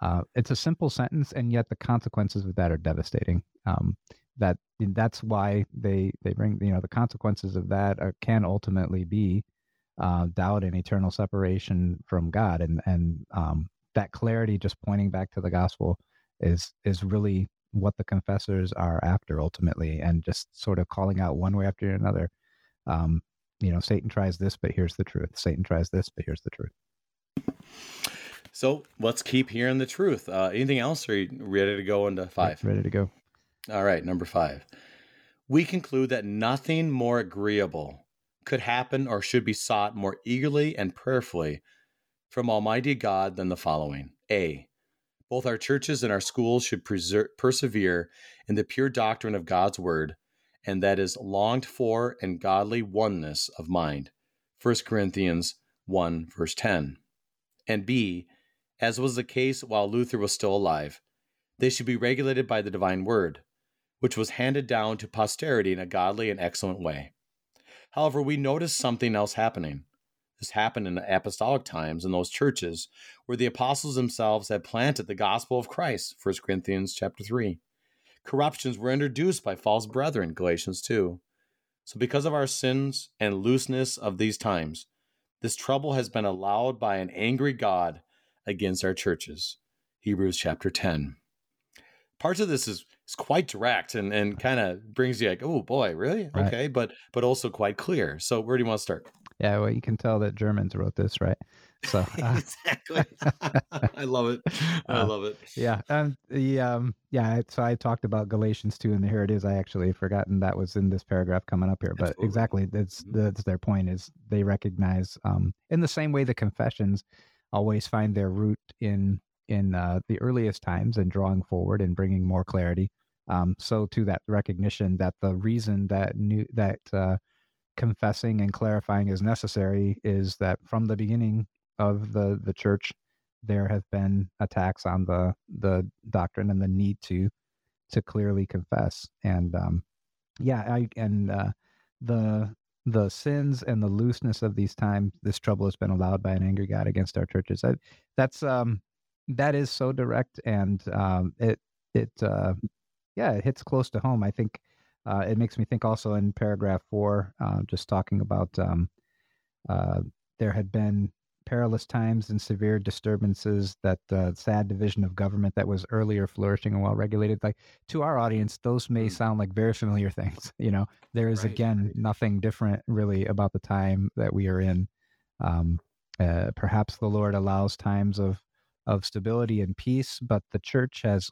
Uh, it's a simple sentence and yet the consequences of that are devastating. Um, that that's why they they bring you know the consequences of that are, can ultimately be uh, doubt and eternal separation from God, and and um, that clarity, just pointing back to the gospel, is is really what the confessors are after ultimately, and just sort of calling out one way after another. Um, you know, Satan tries this, but here's the truth. Satan tries this, but here's the truth. So let's keep hearing the truth. Uh, anything else? Or are you ready to go into five? Ready to go. All right, number five. We conclude that nothing more agreeable could happen or should be sought more eagerly and prayerfully from Almighty God than the following A. Both our churches and our schools should persevere in the pure doctrine of God's Word, and that is longed for and godly oneness of mind. 1 Corinthians 1, verse 10. And B. As was the case while Luther was still alive, they should be regulated by the divine Word which was handed down to posterity in a godly and excellent way. However, we notice something else happening. This happened in the apostolic times in those churches where the apostles themselves had planted the gospel of Christ, 1 Corinthians chapter 3. Corruptions were introduced by false brethren, Galatians 2. So because of our sins and looseness of these times, this trouble has been allowed by an angry God against our churches. Hebrews chapter 10. Parts of this is is quite direct and, and kind of brings you like, oh boy, really? Right. Okay, but but also quite clear. So where do you want to start? Yeah, well, you can tell that Germans wrote this, right? So uh, exactly. I love it. I Uh, love it. yeah, and the um, yeah. So I talked about Galatians two, and here it is. I actually forgotten that was in this paragraph coming up here, but Absolutely. exactly that's Mhm. that's their point is they recognize um, in the same way the confessions always find their root in in uh, the earliest times and drawing forward and bringing more clarity. Um, so to that recognition that the reason that new that uh, confessing and clarifying is necessary is that from the beginning of the the church there have been attacks on the the doctrine and the need to to clearly confess and um yeah i and uh the the sins and the looseness of these times this trouble has been allowed by an angry god against our churches I, that's um that is so direct and um it it uh yeah it hits close to home i think uh, it makes me think also in paragraph four, uh, just talking about um, uh, there had been perilous times and severe disturbances that uh, sad division of government that was earlier flourishing and well regulated. Like to our audience, those may Mm. sound like very familiar things. You know, there is Right, again right. nothing different really about the time that we are in. Um, uh, perhaps the Lord allows times of of stability and peace, but the church has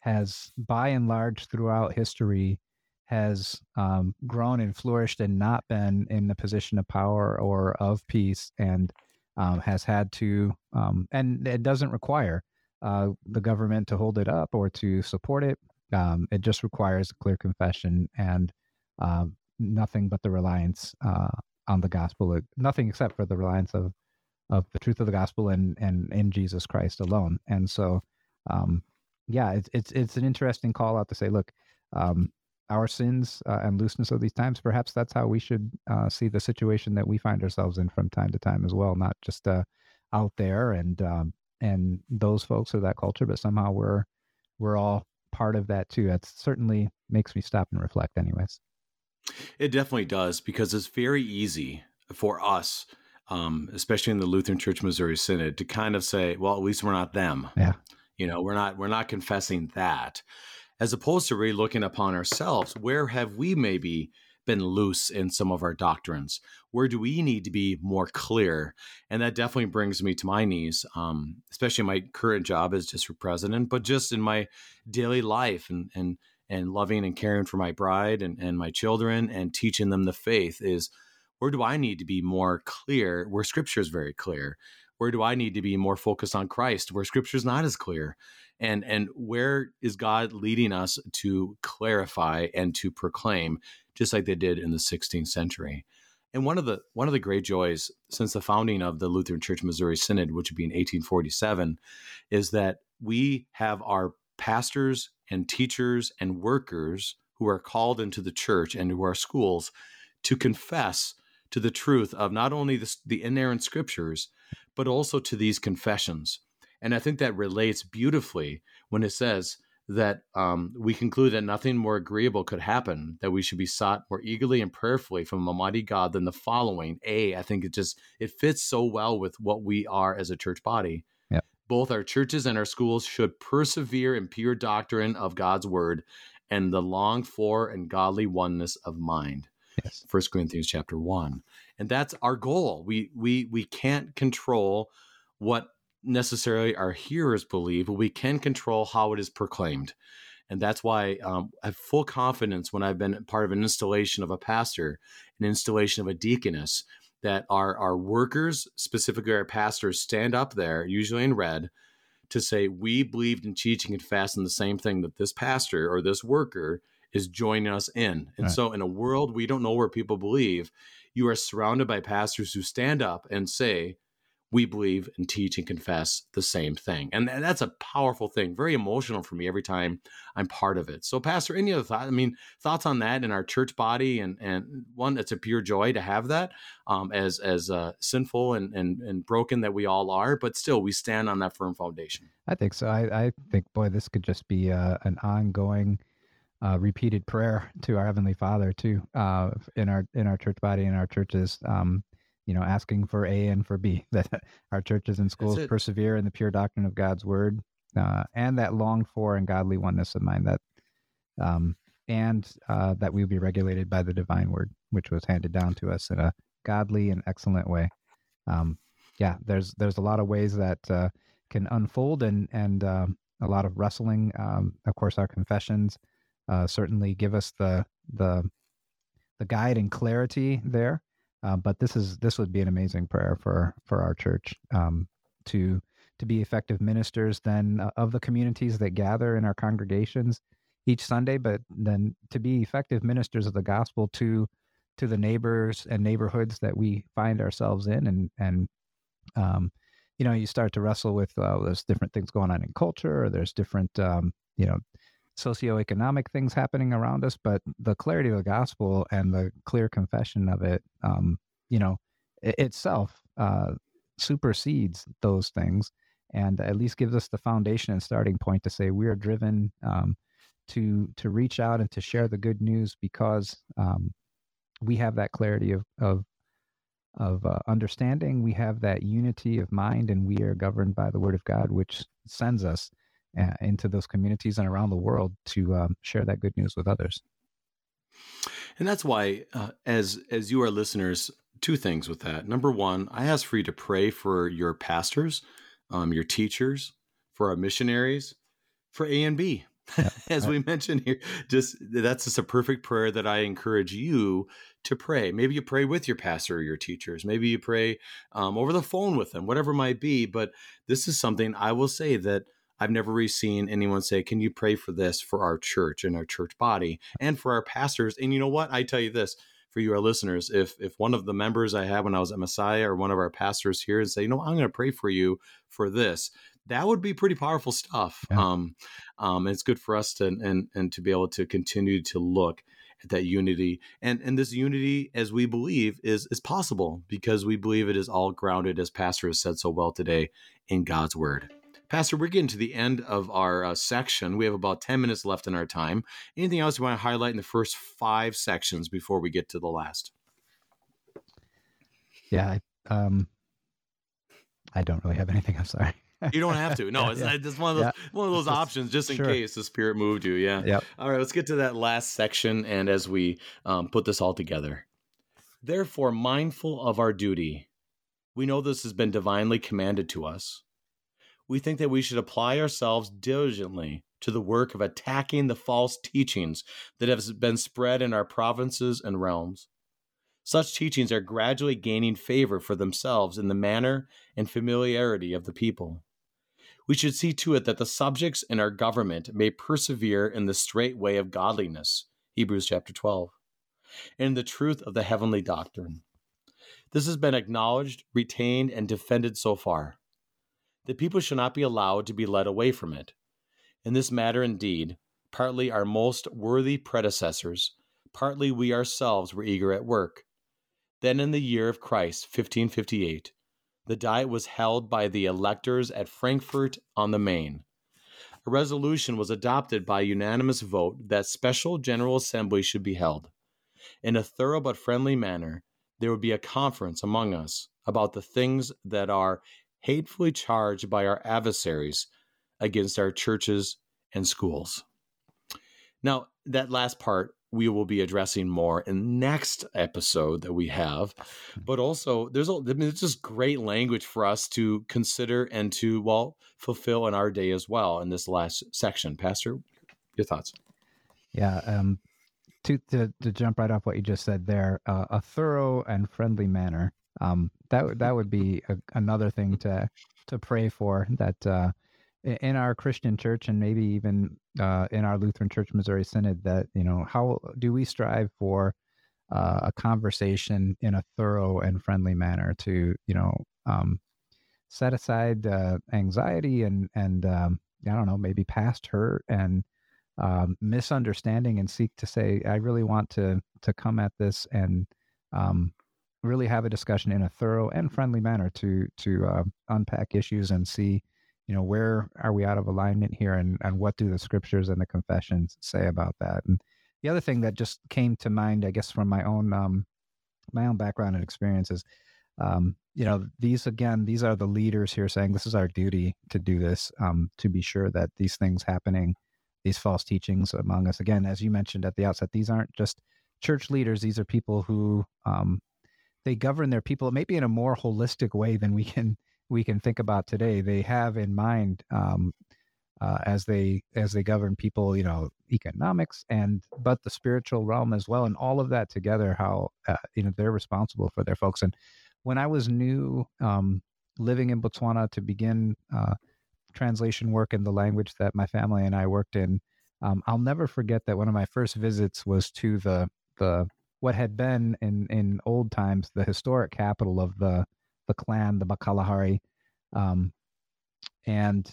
has by and large throughout history has um, grown and flourished and not been in the position of power or of peace and um, has had to um, and it doesn't require uh, the government to hold it up or to support it. Um, it just requires a clear confession and um, nothing but the reliance uh, on the gospel nothing except for the reliance of of the truth of the gospel and and in jesus christ alone and so um, yeah it's it's it's an interesting call out to say look um, our sins uh, and looseness of these times, perhaps that's how we should uh, see the situation that we find ourselves in from time to time as well. Not just uh, out there and um, and those folks or that culture, but somehow we're we're all part of that too. That certainly makes me stop and reflect, anyways. It definitely does because it's very easy for us, um, especially in the Lutheran Church Missouri Synod, to kind of say, "Well, at least we're not them." Yeah. You know, we're not we're not confessing that, as opposed to really looking upon ourselves. Where have we maybe been loose in some of our doctrines? Where do we need to be more clear? And that definitely brings me to my knees, um, especially my current job as district president, but just in my daily life and and and loving and caring for my bride and, and my children and teaching them the faith is where do I need to be more clear where scripture is very clear? Where do I need to be more focused on Christ where scripture is not as clear? And and where is God leading us to clarify and to proclaim just like they did in the 16th century? And one of the one of the great joys since the founding of the Lutheran Church Missouri Synod, which would be in 1847, is that we have our pastors and teachers and workers who are called into the church and to our schools to confess to the truth of not only the, the inerrant scriptures, but also to these confessions. And I think that relates beautifully when it says that um, we conclude that nothing more agreeable could happen, that we should be sought more eagerly and prayerfully from Almighty God than the following. A, I think it just it fits so well with what we are as a church body both our churches and our schools should persevere in pure doctrine of God's word and the longed for and godly oneness of mind. Yes. First Corinthians chapter 1. And that's our goal. We we we can't control what necessarily our hearers believe, but we can control how it is proclaimed. And that's why um, I have full confidence when I've been part of an installation of a pastor, an installation of a deaconess, that our, our workers, specifically our pastors, stand up there, usually in red, to say, We believed in teaching and fasting the same thing that this pastor or this worker is joining us in. And Right. so, in a world we don't know where people believe, you are surrounded by pastors who stand up and say, we believe and teach and confess the same thing. And that's a powerful thing, very emotional for me every time I'm part of it. So, Pastor, any other thoughts? I mean, thoughts on that in our church body? And, and one, it's a pure joy to have that um, as as uh, sinful and, and, and broken that we all are, but still we stand on that firm foundation. I think so. I, I think, boy, this could just be uh, an ongoing, uh, repeated prayer to our heavenly Father too, uh, in our in our church body and our churches. Um, you know, asking for A and for B that our churches and schools persevere in the pure doctrine of God's word, uh, and that longed for and godly oneness of mind. That um, and uh, that we be regulated by the divine word, which was handed down to us in a godly and excellent way. Um, yeah, there's there's a lot of ways that uh, can unfold, and and um, a lot of wrestling. Um, of course, our confessions uh, certainly give us the the the guide and clarity there. Uh, but this is this would be an amazing prayer for for our church um, to to be effective ministers then uh, of the communities that gather in our congregations each Sunday, but then to be effective ministers of the gospel to to the neighbors and neighborhoods that we find ourselves in, and and um, you know, you start to wrestle with uh, there's different things going on in culture, or there's different um, you know socioeconomic things happening around us, but the clarity of the gospel and the clear confession of it, um, you know, it, itself uh, supersedes those things and at least gives us the foundation and starting point to say we are driven um, to to reach out and to share the good news because um, we have that clarity of of of uh, understanding. We have that unity of mind, and we are governed by the Word of God, which sends us into those communities and around the world to um, share that good news with others. And that's why, uh, as as you are listeners, two things with that. Number one, I ask for you to pray for your pastors, um, your teachers, for our missionaries, for A and B. Yeah. as we mentioned here, just that's just a perfect prayer that I encourage you to pray. Maybe you pray with your pastor or your teachers. Maybe you pray um, over the phone with them, whatever it might be. But this is something I will say that I've never really seen anyone say, Can you pray for this for our church and our church body and for our pastors? And you know what? I tell you this for you, our listeners, if if one of the members I had when I was at Messiah or one of our pastors here and say, you know, I'm going to pray for you for this, that would be pretty powerful stuff. Yeah. Um, um, it's good for us to and and to be able to continue to look at that unity and and this unity as we believe is is possible because we believe it is all grounded as pastor has said so well today in god's word Pastor, we're getting to the end of our uh, section. We have about 10 minutes left in our time. Anything else you want to highlight in the first five sections before we get to the last? Yeah, I, um, I don't really have anything. I'm sorry. you don't have to. No, it's, yeah. it's one of those yeah. one of those options just in sure. case the spirit moved you. Yeah. Yep. All right, let's get to that last section and as we um, put this all together. Therefore, mindful of our duty, we know this has been divinely commanded to us we think that we should apply ourselves diligently to the work of attacking the false teachings that have been spread in our provinces and realms. Such teachings are gradually gaining favor for themselves in the manner and familiarity of the people. We should see to it that the subjects in our government may persevere in the straight way of godliness, Hebrews chapter 12, and the truth of the heavenly doctrine. This has been acknowledged, retained, and defended so far the people shall not be allowed to be led away from it. In this matter, indeed, partly our most worthy predecessors, partly we ourselves were eager at work. Then, in the year of Christ, 1558, the Diet was held by the electors at Frankfurt on the Main. A resolution was adopted by unanimous vote that special General Assembly should be held. In a thorough but friendly manner, there would be a conference among us about the things that are hatefully charged by our adversaries against our churches and schools. Now, that last part we will be addressing more in next episode that we have, but also there's a, I mean, it's just great language for us to consider and to well fulfill in our day as well in this last section. Pastor, your thoughts? Yeah, um, to, to to jump right off what you just said there, uh, a thorough and friendly manner um, that that would be a, another thing to to pray for that uh, in our Christian church and maybe even uh, in our Lutheran Church Missouri Synod that you know how do we strive for uh, a conversation in a thorough and friendly manner to you know um, set aside uh, anxiety and and um, I don't know maybe past hurt and um, misunderstanding and seek to say I really want to to come at this and um, really have a discussion in a thorough and friendly manner to to uh, unpack issues and see you know where are we out of alignment here and and what do the scriptures and the confessions say about that and the other thing that just came to mind i guess from my own um my own background and experiences um you know these again these are the leaders here saying this is our duty to do this um to be sure that these things happening these false teachings among us. Again, as you mentioned at the outset, these aren't just church leaders; these are people who um, they govern their people maybe in a more holistic way than we can we can think about today. They have in mind um, uh, as they as they govern people, you know, economics and but the spiritual realm as well, and all of that together. How uh, you know they're responsible for their folks. And when I was new, um, living in Botswana to begin uh, translation work in the language that my family and I worked in, um, I'll never forget that one of my first visits was to the the what had been in in old times the historic capital of the the clan, the Bakalahari, um, and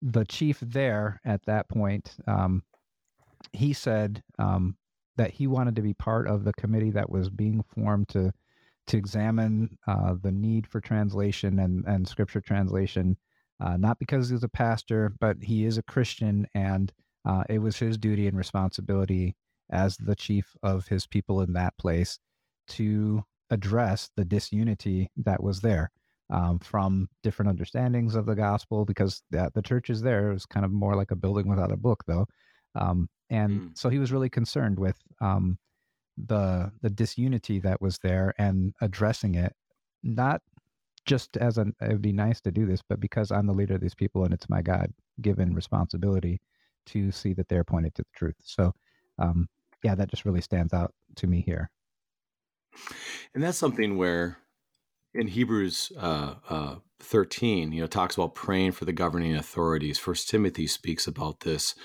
the chief there at that point, um, he said um, that he wanted to be part of the committee that was being formed to to examine uh, the need for translation and and scripture translation, uh, not because he's a pastor, but he is a Christian, and uh, it was his duty and responsibility as the chief of his people in that place to address the disunity that was there um, from different understandings of the gospel because the, the church is there. It was kind of more like a building without a book, though. Um, and mm. so he was really concerned with um, the the disunity that was there and addressing it, not just as an it would be nice to do this, but because I'm the leader of these people and it's my God given responsibility to see that they're pointed to the truth. So, um, yeah, that just really stands out to me here. And that's something where in Hebrews uh, uh, 13, you know, talks about praying for the governing authorities. First Timothy speaks about this.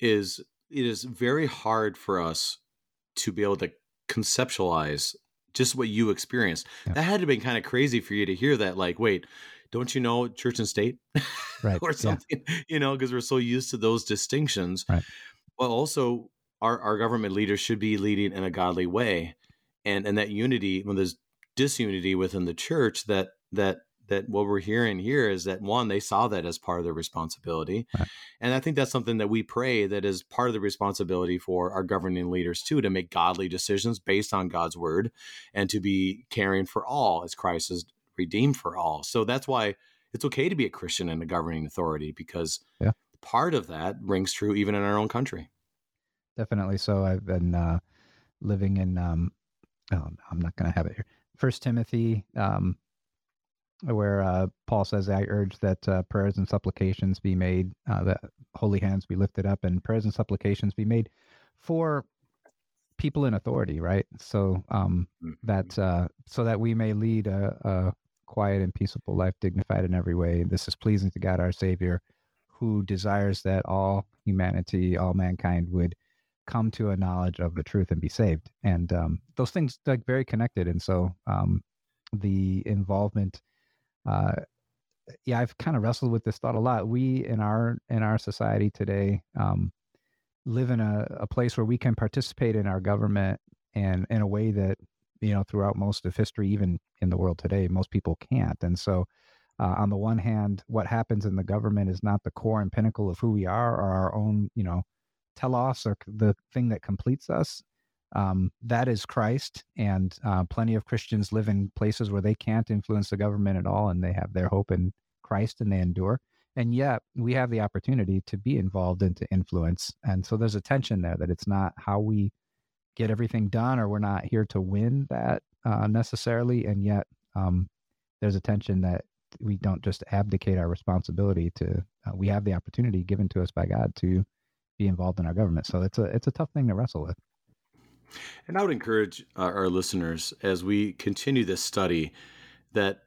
Is it is very hard for us to be able to conceptualize just what you experienced. Yeah. That had to be kind of crazy for you to hear that. Like, wait, don't you know church and state, right? or something, yeah. you know, because we're so used to those distinctions. Right. Well, also, our our government leaders should be leading in a godly way, and and that unity when there's disunity within the church that that that what we're hearing here is that one they saw that as part of their responsibility right. and i think that's something that we pray that is part of the responsibility for our governing leaders too to make godly decisions based on god's word and to be caring for all as christ is redeemed for all so that's why it's okay to be a christian in a governing authority because yeah. part of that rings true even in our own country definitely so i've been uh, living in um, oh, i'm not going to have it here First Timothy, um, where uh, Paul says, "I urge that uh, prayers and supplications be made, uh, that holy hands be lifted up, and prayers and supplications be made for people in authority." Right. So um, mm-hmm. that uh, so that we may lead a, a quiet and peaceable life, dignified in every way. This is pleasing to God our Savior, who desires that all humanity, all mankind, would come to a knowledge of the truth and be saved. And um, those things like very connected. And so um, the involvement, uh, yeah, I've kind of wrestled with this thought a lot. We in our in our society today um, live in a, a place where we can participate in our government and in a way that you know throughout most of history, even in the world today, most people can't. And so. Uh, on the one hand, what happens in the government is not the core and pinnacle of who we are or our own, you know, telos or the thing that completes us um, that is christ and uh, plenty of christians live in places where they can't influence the government at all and they have their hope in christ and they endure and yet we have the opportunity to be involved and to influence and so there's a tension there that it's not how we get everything done or we're not here to win that uh, necessarily and yet um, there's a tension that we don't just abdicate our responsibility to uh, we have the opportunity given to us by god to be involved in our government. So it's a it's a tough thing to wrestle with. And I would encourage our, our listeners as we continue this study that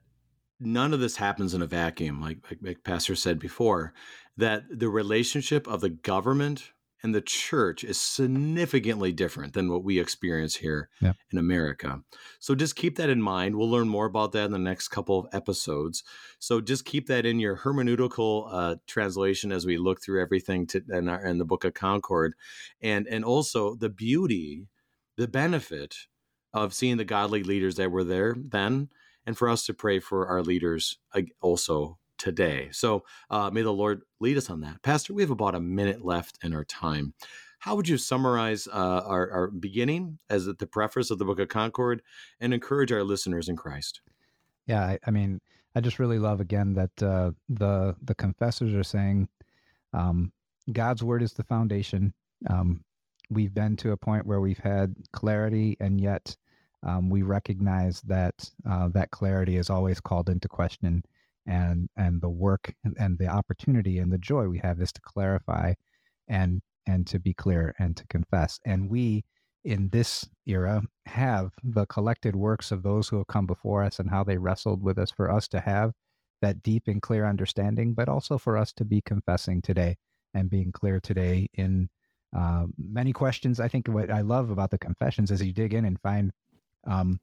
none of this happens in a vacuum, like, like, like Pastor said before. That the relationship of the government and the church is significantly different than what we experience here yeah. in America. So just keep that in mind. We'll learn more about that in the next couple of episodes. So just keep that in your hermeneutical uh, translation as we look through everything to, in, our, in the Book of Concord, and and also the beauty, the benefit of seeing the godly leaders that were there then, and for us to pray for our leaders also today. So uh, may the Lord lead us on that. Pastor, we have about a minute left in our time. How would you summarize uh, our, our, beginning as the preface of the Book of Concord and encourage our listeners in Christ? Yeah, I, I mean, I just really love again that uh, the the confessors are saying, um, God's word is the foundation. Um, we've been to a point where we've had clarity, and yet um, we recognize that uh, that clarity is always called into question, and and the work and, the opportunity and the joy we have is to clarify, and and to be clear and to confess. And we in this era have the collected works of those who have come before us and how they wrestled with us for us to have that deep and clear understanding, but also for us to be confessing today and being clear today in uh, many questions. I think what I love about the confessions is you dig in and find um,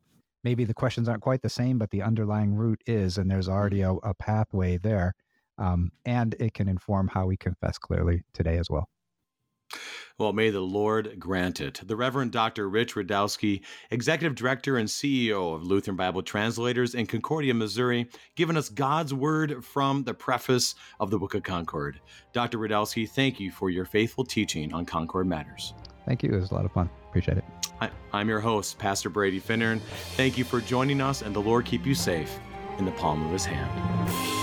maybe the questions aren't quite the same, but the underlying root is, and there's already a, a pathway there. Um, and it can inform how we confess clearly today as well. Well, may the Lord grant it. The Reverend Dr. Rich Rudowske, Executive Director and CEO of Lutheran Bible Translators in Concordia, Missouri, giving us God's Word from the preface of the Book of Concord. Dr. Rudowske, thank you for your faithful teaching on Concord Matters. Thank you. It was a lot of fun. Appreciate it. I, am your host, Pastor Brady Finnern. Thank you for joining us, and the Lord keep you safe in the palm of his hand.